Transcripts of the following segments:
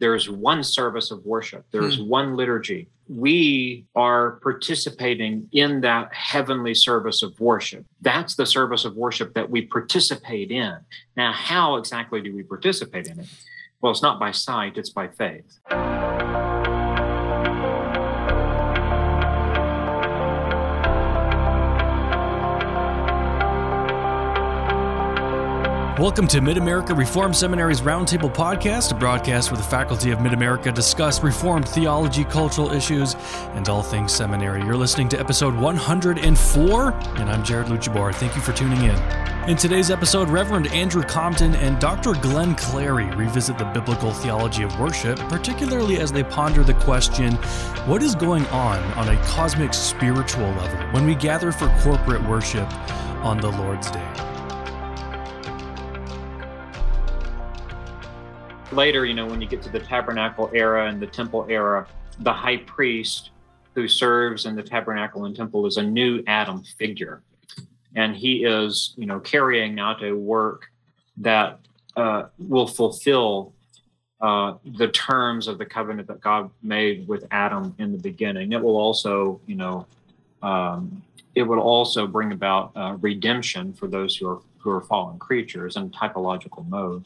There's one service of worship. There's hmm. one liturgy. We are participating in that heavenly service of worship. That's the service of worship that we participate in. Now, how exactly do we participate in it? Well, it's not by sight, it's by faith. Welcome to Mid America Reformed Seminary's Roundtable Podcast, a broadcast where the faculty of Mid America discuss Reformed theology, cultural issues, and all things seminary. You're listening to episode 104, and I'm Jared Luchabar. Thank you for tuning in. In today's episode, Reverend Andrew Compton and Dr. Glenn Clary revisit the biblical theology of worship, particularly as they ponder the question what is going on on a cosmic spiritual level when we gather for corporate worship on the Lord's Day? Later, you know, when you get to the tabernacle era and the temple era, the high priest who serves in the tabernacle and temple is a new Adam figure. And he is, you know, carrying out a work that uh, will fulfill uh, the terms of the covenant that God made with Adam in the beginning. It will also, you know, um, it will also bring about uh, redemption for those who are who are fallen creatures in typological mode.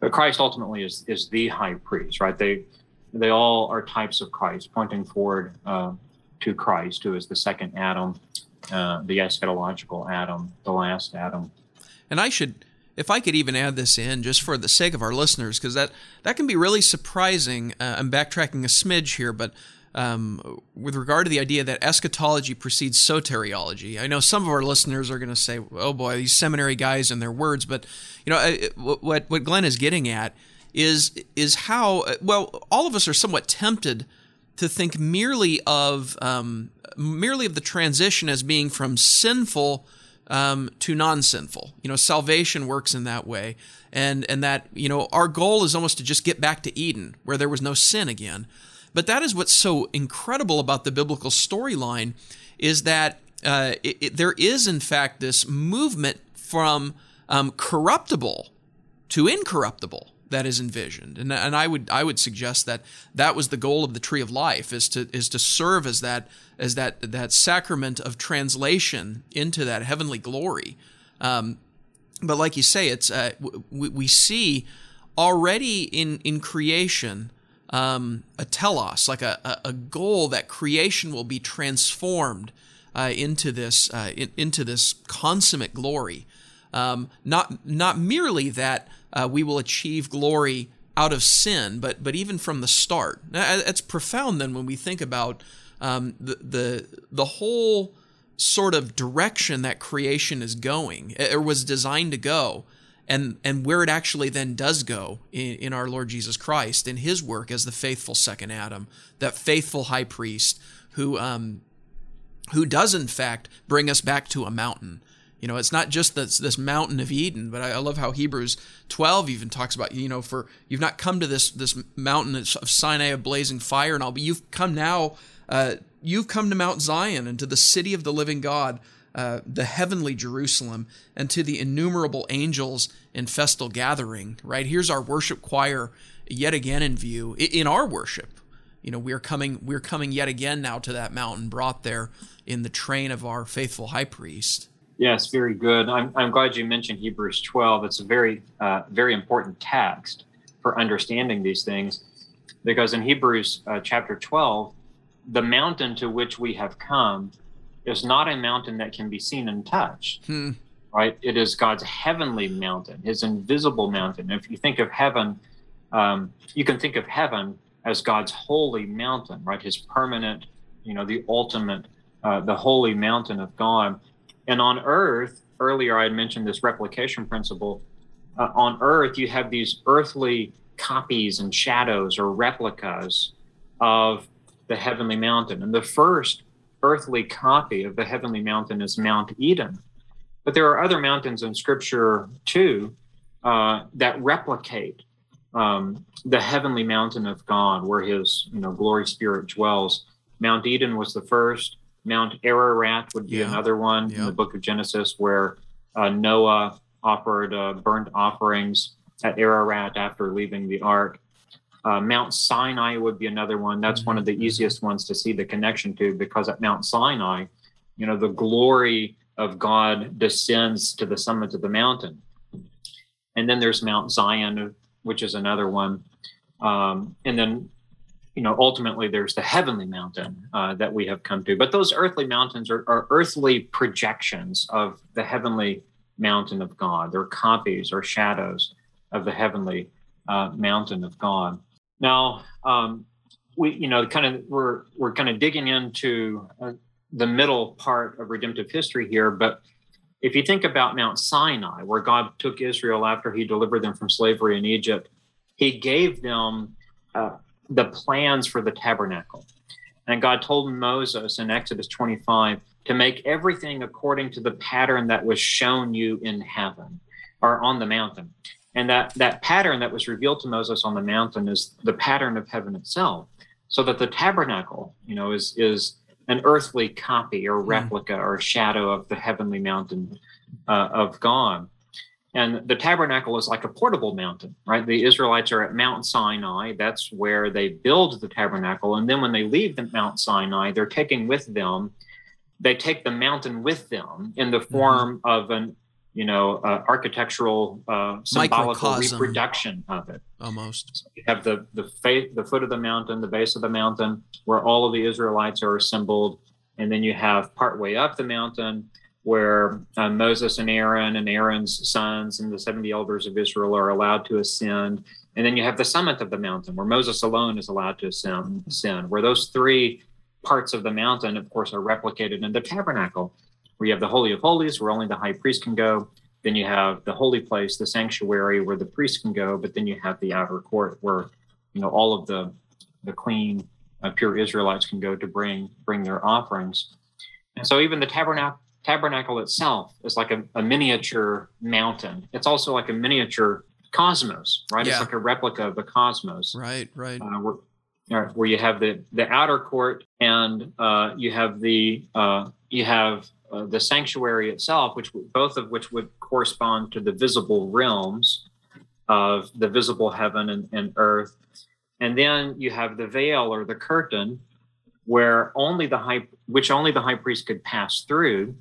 But Christ ultimately is is the high priest, right? They they all are types of Christ, pointing forward uh, to Christ, who is the second Adam, uh, the eschatological Adam, the last Adam. And I should, if I could even add this in, just for the sake of our listeners, because that that can be really surprising. Uh, I'm backtracking a smidge here, but um, with regard to the idea that eschatology precedes soteriology. I know some of our listeners are going to say, "Oh boy, these seminary guys and their words," but you know what what Glenn is getting at is is how well all of us are somewhat tempted to think merely of um, merely of the transition as being from sinful um, to non-sinful. You know, salvation works in that way, and and that you know our goal is almost to just get back to Eden, where there was no sin again. But that is what's so incredible about the biblical storyline is that uh, it, it, there is, in fact, this movement from um, corruptible to incorruptible that is envisioned, and, and I would I would suggest that that was the goal of the tree of life is to is to serve as that as that that sacrament of translation into that heavenly glory. Um, but like you say, it's uh, we, we see already in in creation um, a telos, like a, a goal that creation will be transformed uh, into this uh, in, into this consummate glory. Um, not not merely that uh, we will achieve glory out of sin, but but even from the start. It's profound. Then when we think about um, the the the whole sort of direction that creation is going or was designed to go and and where it actually then does go in, in our Lord Jesus Christ in His work as the faithful second Adam, that faithful high priest who um, who does in fact bring us back to a mountain. You know, it's not just this this mountain of Eden, but I, I love how Hebrews 12 even talks about you know for you've not come to this this mountain of Sinai of blazing fire and all, but you've come now. Uh, you've come to Mount Zion and to the city of the living God uh, the heavenly Jerusalem and to the innumerable angels in festal gathering, right? Here's our worship choir yet again in view in our worship. You know, we're coming we're coming yet again now to that mountain brought there in the train of our faithful high priest. Yes, very good. I'm, I'm glad you mentioned Hebrews 12. It's a very, uh, very important text for understanding these things because in Hebrews uh, chapter 12, the mountain to which we have come is not a mountain that can be seen and touched. Hmm. Right? It is God's heavenly mountain, his invisible mountain. If you think of heaven, um, you can think of heaven as God's holy mountain, right? His permanent, you know, the ultimate, uh, the holy mountain of God. And on earth, earlier I had mentioned this replication principle. Uh, on earth, you have these earthly copies and shadows or replicas of the heavenly mountain. And the first earthly copy of the heavenly mountain is Mount Eden. But there are other mountains in Scripture too uh, that replicate um, the heavenly mountain of God, where His you know glory spirit dwells. Mount Eden was the first. Mount Ararat would be yeah. another one yeah. in the Book of Genesis, where uh, Noah offered uh, burnt offerings at Ararat after leaving the ark. Uh, Mount Sinai would be another one. That's one of the easiest ones to see the connection to because at Mount Sinai, you know, the glory of God descends to the summit of the mountain. And then there's Mount Zion, which is another one. Um, and then, you know, ultimately there's the heavenly mountain uh, that we have come to. But those earthly mountains are, are earthly projections of the heavenly mountain of God. They're copies or shadows of the heavenly uh, mountain of God. Now, um, we, you know, kind of we're we're kind of digging into uh, the middle part of redemptive history here, but if you think about Mount Sinai, where God took Israel after He delivered them from slavery in Egypt, He gave them uh, the plans for the tabernacle, and God told Moses in Exodus 25 to make everything according to the pattern that was shown you in heaven or on the mountain. And that, that pattern that was revealed to Moses on the mountain is the pattern of heaven itself. So that the tabernacle, you know, is is an earthly copy or hmm. replica mm. or shadow of the heavenly mountain uh, of God. And the tabernacle is like a portable mountain, right? The Israelites are at Mount Sinai. That's where they build the tabernacle. And then when they leave the Mount Sinai, they're taking with them, they take the mountain with them in the hmm. form mm. of an you know, uh, architectural uh, symbolical reproduction of it. Almost. So you have the the faith, the foot of the mountain, the base of the mountain, where all of the Israelites are assembled, and then you have partway up the mountain where uh, Moses and Aaron and Aaron's sons and the seventy elders of Israel are allowed to ascend, and then you have the summit of the mountain where Moses alone is allowed to ascend. ascend where those three parts of the mountain, of course, are replicated in the tabernacle where you have the Holy of Holies, where only the high priest can go. Then you have the holy place, the sanctuary, where the priest can go. But then you have the outer court, where you know all of the the clean, uh, pure Israelites can go to bring bring their offerings. And so even the tabernacle tabernacle itself is like a, a miniature mountain. It's also like a miniature cosmos, right? Yeah. It's like a replica of the cosmos. Right, right. Uh, where, where you have the the outer court and uh, you have the uh, you have uh, the sanctuary itself, which both of which would correspond to the visible realms of the visible heaven and, and earth. And then you have the veil or the curtain, where only the high, which only the high priest could pass through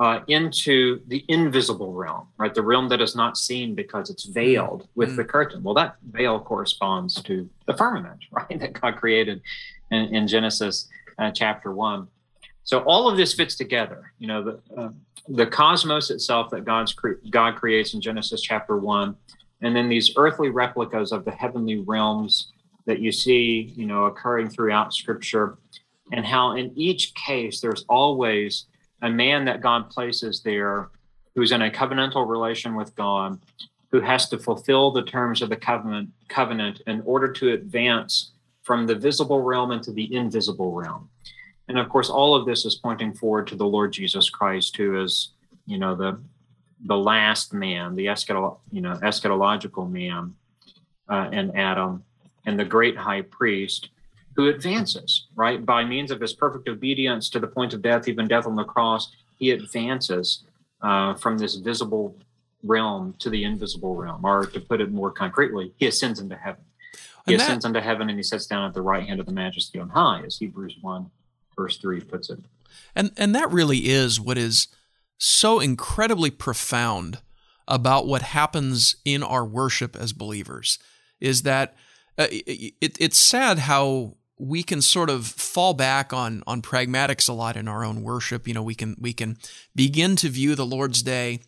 uh, into the invisible realm, right? The realm that is not seen because it's veiled with mm. the curtain. Well, that veil corresponds to the firmament, right? That God created in, in Genesis uh, chapter one. So all of this fits together. You know, the uh, the cosmos itself that God's cre- God creates in Genesis chapter one, and then these earthly replicas of the heavenly realms that you see, you know, occurring throughout Scripture, and how in each case there's always a man that God places there who's in a covenantal relation with God, who has to fulfill the terms of the covenant covenant in order to advance from the visible realm into the invisible realm. And of course, all of this is pointing forward to the Lord Jesus Christ, who is, you know, the the last man, the eschatolo- you know eschatological man, uh, and Adam, and the great high priest, who advances right by means of his perfect obedience to the point of death, even death on the cross. He advances uh, from this visible realm to the invisible realm, or to put it more concretely, he ascends into heaven. He and ascends that, into heaven and he sits down at the right hand of the Majesty on high, as Hebrews one verse 3 puts it. And and that really is what is so incredibly profound about what happens in our worship as believers is that uh, it, it's sad how we can sort of fall back on on pragmatics a lot in our own worship. You know, we can we can begin to view the Lord's Day.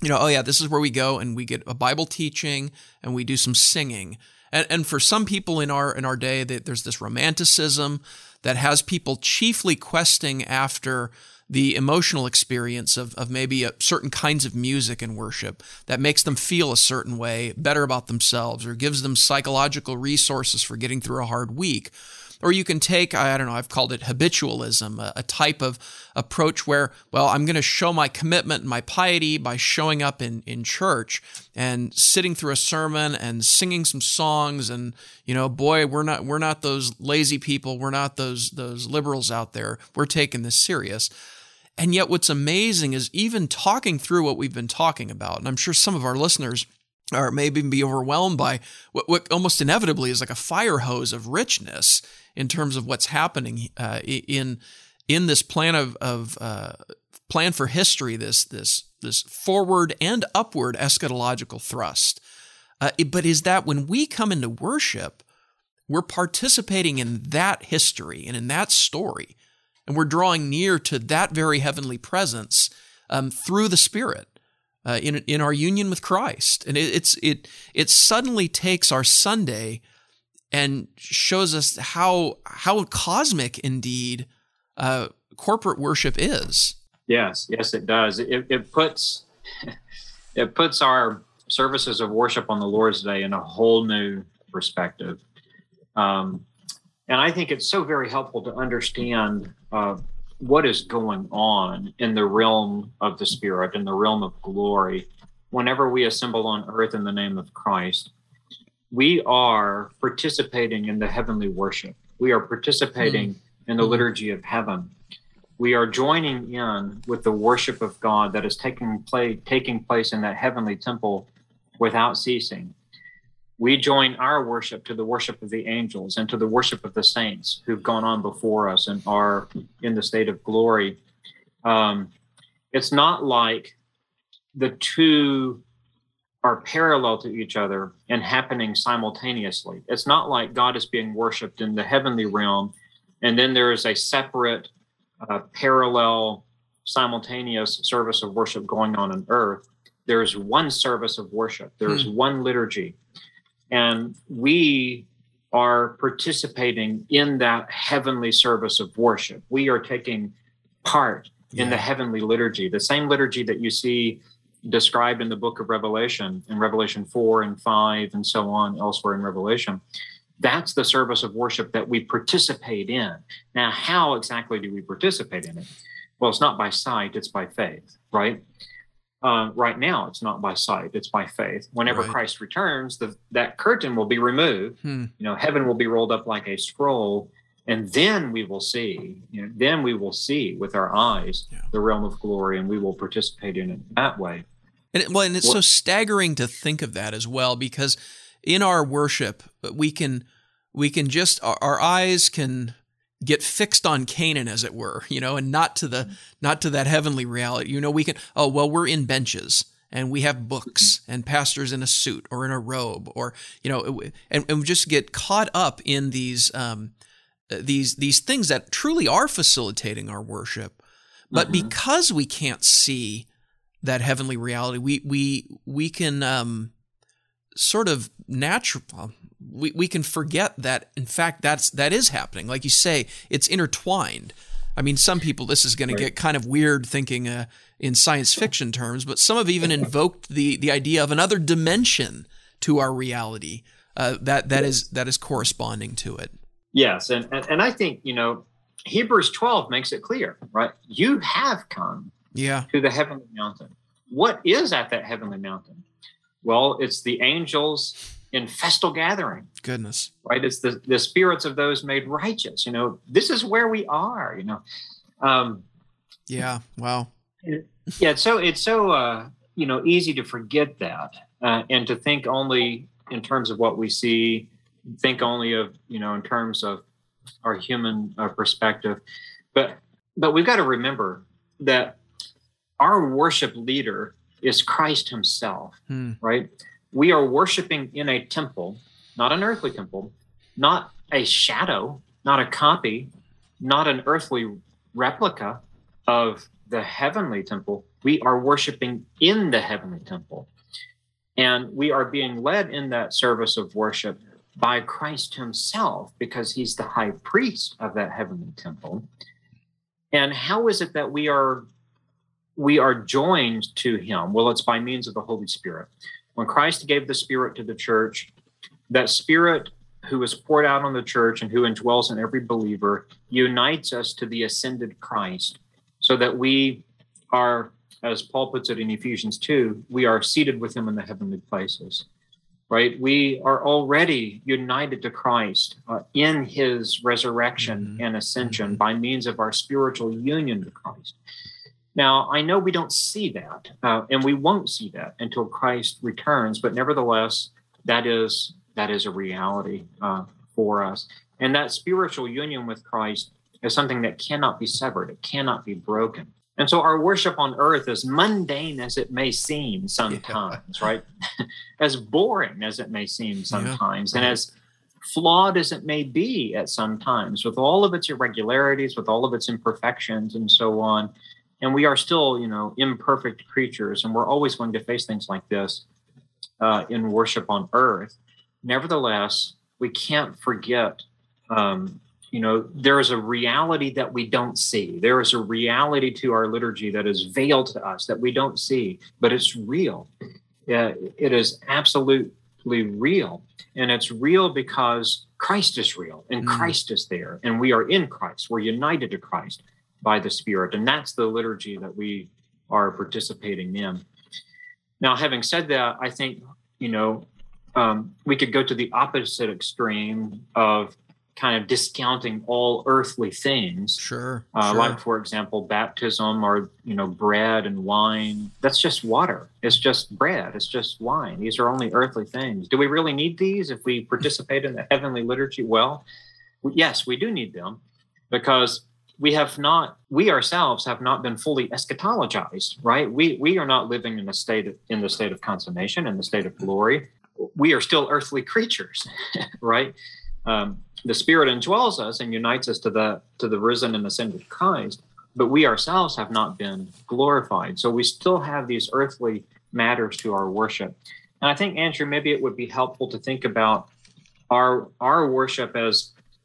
You know, oh yeah, this is where we go and we get a Bible teaching and we do some singing. And and for some people in our in our day, there's this romanticism that has people chiefly questing after the emotional experience of, of maybe a, certain kinds of music and worship that makes them feel a certain way, better about themselves, or gives them psychological resources for getting through a hard week. Or you can take, I don't know, I've called it habitualism, a, a type of approach where, well, I'm going to show my commitment and my piety by showing up in, in church and sitting through a sermon and singing some songs. And, you know, boy, we're not, we're not those lazy people. We're not those, those liberals out there. We're taking this serious. And yet, what's amazing is even talking through what we've been talking about, and I'm sure some of our listeners or maybe even be overwhelmed by what, what almost inevitably is like a fire hose of richness in terms of what's happening uh, in in this plan of, of uh, plan for history, this this this forward and upward eschatological thrust. Uh, but is that when we come into worship, we're participating in that history and in that story, and we're drawing near to that very heavenly presence um, through the Spirit. Uh, in in our union with Christ, and it, it's it it suddenly takes our Sunday and shows us how how cosmic indeed uh, corporate worship is. Yes, yes, it does. It, it puts it puts our services of worship on the Lord's Day in a whole new perspective. Um, and I think it's so very helpful to understand uh, what is going on in the realm of the Spirit, in the realm of glory, whenever we assemble on earth in the name of Christ. We are participating in the heavenly worship. We are participating mm. in the liturgy of heaven we are joining in with the worship of God that is taking place taking place in that heavenly temple without ceasing. We join our worship to the worship of the angels and to the worship of the saints who've gone on before us and are in the state of glory. Um, it's not like the two are parallel to each other and happening simultaneously. It's not like God is being worshiped in the heavenly realm and then there is a separate uh, parallel, simultaneous service of worship going on on earth. There's one service of worship, there's hmm. one liturgy. And we are participating in that heavenly service of worship. We are taking part in the heavenly liturgy, the same liturgy that you see described in the book of Revelation, in Revelation 4 and 5, and so on, elsewhere in Revelation. That's the service of worship that we participate in. Now, how exactly do we participate in it? Well, it's not by sight, it's by faith, right? Uh, right now, it's not by sight, it's by faith. Whenever right. Christ returns, the, that curtain will be removed. Hmm. You know, heaven will be rolled up like a scroll, and then we will see. You know, then we will see with our eyes yeah. the realm of glory, and we will participate in it that way. And well, and it's well, so staggering to think of that as well, because in our worship, we can we can just our, our eyes can get fixed on Canaan as it were, you know, and not to the not to that heavenly reality. You know, we can oh well we're in benches and we have books and pastors in a suit or in a robe or you know and, and we just get caught up in these um, these these things that truly are facilitating our worship. But mm-hmm. because we can't see that heavenly reality, we we we can um, sort of natural we, we can forget that in fact that's that is happening. Like you say it's intertwined. I mean some people this is going right. to get kind of weird thinking uh, in science fiction terms but some have even invoked the the idea of another dimension to our reality uh, that that is that is corresponding to it. Yes and, and and i think you know hebrews 12 makes it clear right? You have come yeah. to the heavenly mountain. What is at that heavenly mountain? Well it's the angels in festal gathering. Goodness. Right? It's the, the spirits of those made righteous. You know, this is where we are, you know. Um, yeah. Wow. yeah. So it's so, uh, you know, easy to forget that uh, and to think only in terms of what we see, think only of, you know, in terms of our human uh, perspective. But, but we've got to remember that our worship leader is Christ himself, hmm. right? We are worshiping in a temple, not an earthly temple, not a shadow, not a copy, not an earthly replica of the heavenly temple. We are worshiping in the heavenly temple. And we are being led in that service of worship by Christ himself because he's the high priest of that heavenly temple. And how is it that we are we are joined to him? Well, it's by means of the Holy Spirit. When Christ gave the Spirit to the church, that Spirit who is poured out on the church and who indwells in every believer unites us to the ascended Christ so that we are, as Paul puts it in Ephesians 2, we are seated with him in the heavenly places. Right? We are already united to Christ uh, in his resurrection mm-hmm. and ascension mm-hmm. by means of our spiritual union to Christ. Now, I know we don't see that, uh, and we won't see that until Christ returns. But nevertheless, that is that is a reality uh, for us, and that spiritual union with Christ is something that cannot be severed. It cannot be broken. And so, our worship on earth, as mundane as it may seem sometimes, yeah. right, as boring as it may seem sometimes, yeah. and as flawed as it may be at some times, with all of its irregularities, with all of its imperfections, and so on and we are still you know imperfect creatures and we're always going to face things like this uh, in worship on earth. Nevertheless we can't forget um, you know there is a reality that we don't see. There is a reality to our liturgy that is veiled to us that we don't see but it's real. Uh, it is absolutely real. And it's real because christ is real and mm. christ is there and we are in christ. We're united to christ by the Spirit. And that's the liturgy that we are participating in. Now, having said that, I think, you know, um, we could go to the opposite extreme of kind of discounting all earthly things. Sure, uh, sure. Like, for example, baptism or, you know, bread and wine. That's just water. It's just bread. It's just wine. These are only earthly things. Do we really need these if we participate in the heavenly liturgy? Well, yes, we do need them because we have not we ourselves have not been fully eschatologized right? We we are not living in a state of, in the state of consummation in the state of glory. We are still earthly creatures right? Um, the spirit indwells us and unites us to the to the risen and ascended christ but we ourselves have not been glorified. So we still have these earthly matters to our worship. And i think andrew maybe it would be helpful to think about our our worship as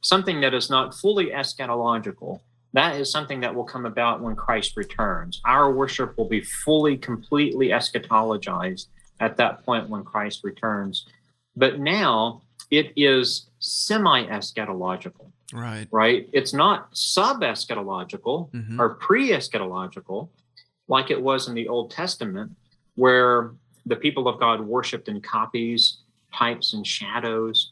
something that is not fully eschatological that is something that will come about when Christ returns. Our worship will be fully, completely eschatologized at that point when Christ returns. But now it is semi eschatological. Right. Right. It's not sub eschatological mm-hmm. or pre eschatological like it was in the Old Testament, where the people of God worshiped in copies, types, and shadows.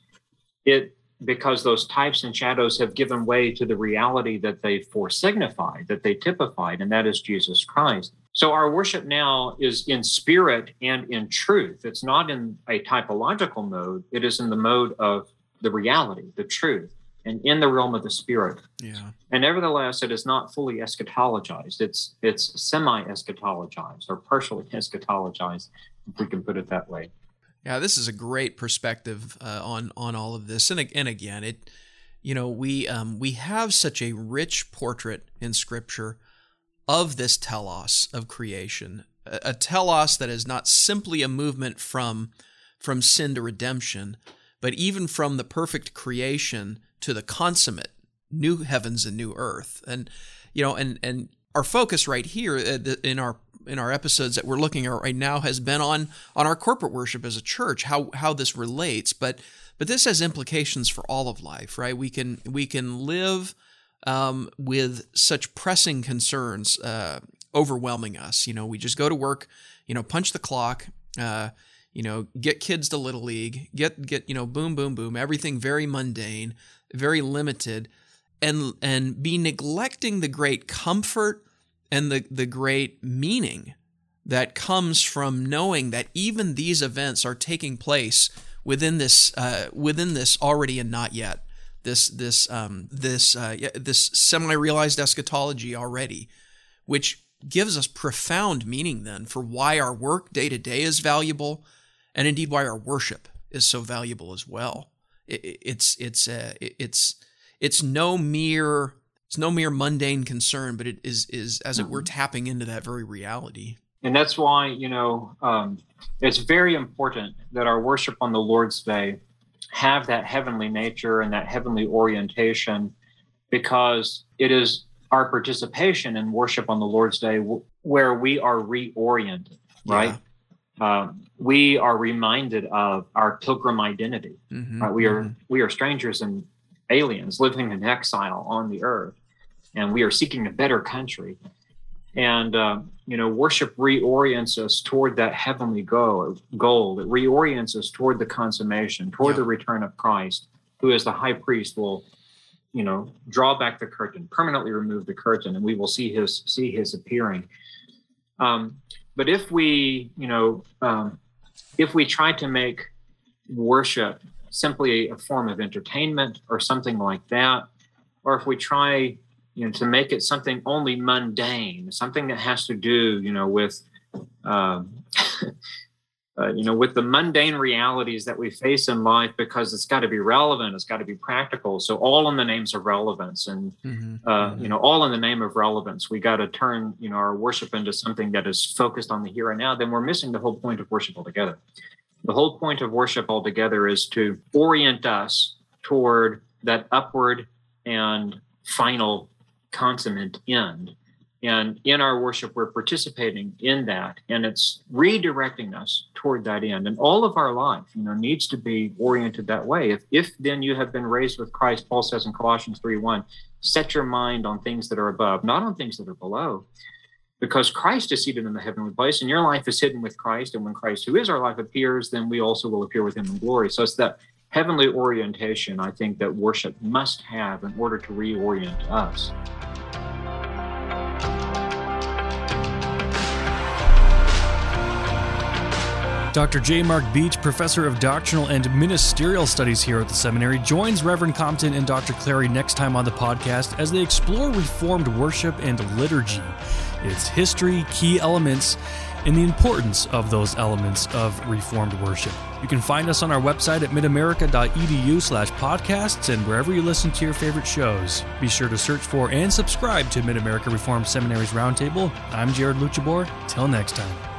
It because those types and shadows have given way to the reality that they foresignified, that they typified, and that is Jesus Christ. So our worship now is in spirit and in truth. It's not in a typological mode, it is in the mode of the reality, the truth, and in the realm of the spirit. Yeah. And nevertheless, it is not fully eschatologized. It's it's semi-eschatologized or partially eschatologized, if we can put it that way. Yeah, this is a great perspective uh, on on all of this, and and again, it, you know, we um, we have such a rich portrait in Scripture of this telos of creation, a, a telos that is not simply a movement from from sin to redemption, but even from the perfect creation to the consummate new heavens and new earth, and you know, and and our focus right here uh, in our in our episodes that we're looking at right now has been on on our corporate worship as a church, how how this relates, but but this has implications for all of life, right? We can we can live um, with such pressing concerns uh, overwhelming us. You know, we just go to work, you know, punch the clock. Uh, you know, get kids to little league, get get you know, boom, boom, boom, everything very mundane, very limited, and and be neglecting the great comfort and the, the great meaning that comes from knowing that even these events are taking place within this uh, within this already and not yet this this um, this uh, this semi-realized eschatology already, which gives us profound meaning then for why our work day to day is valuable, and indeed why our worship is so valuable as well. It, it's it's uh, it's it's no mere it's no mere mundane concern, but it is is as it were mm-hmm. tapping into that very reality. And that's why you know um, it's very important that our worship on the Lord's Day have that heavenly nature and that heavenly orientation, because it is our participation in worship on the Lord's Day w- where we are reoriented, right? Yeah. Um, we are reminded of our pilgrim identity. Mm-hmm, right? We are mm-hmm. we are strangers and aliens living in exile on the earth, and we are seeking a better country. And uh, you know, worship reorients us toward that heavenly goal. Goal it reorients us toward the consummation, toward yeah. the return of Christ, who, as the High Priest, will you know, draw back the curtain, permanently remove the curtain, and we will see his see his appearing. Um, but if we, you know, um, if we try to make worship simply a form of entertainment or something like that, or if we try, you know, to make it something only mundane, something that has to do, you know, with um, uh, you know, with the mundane realities that we face in life, because it's got to be relevant, it's got to be practical. So all in the names of relevance, and mm-hmm. Uh, mm-hmm. you know, all in the name of relevance, we got to turn you know our worship into something that is focused on the here and now. Then we're missing the whole point of worship altogether. The whole point of worship altogether is to orient us toward that upward and final consummate end and in our worship, we're participating in that, and it's redirecting us toward that end. And all of our life, you know, needs to be oriented that way. If, if then you have been raised with Christ, Paul says in Colossians 3 1, set your mind on things that are above, not on things that are below. Because Christ is seated in the heavenly place, and your life is hidden with Christ. And when Christ, who is our life, appears, then we also will appear with him in glory. So it's that heavenly orientation, I think, that worship must have in order to reorient us. Dr. J. Mark Beach, professor of doctrinal and ministerial studies here at the seminary, joins Reverend Compton and Dr. Clary next time on the podcast as they explore Reformed worship and liturgy, its history, key elements, and the importance of those elements of Reformed worship. You can find us on our website at midamerica.edu slash podcasts and wherever you listen to your favorite shows. Be sure to search for and subscribe to Mid America Reformed Seminary's Roundtable. I'm Jared Luchabor. Till next time.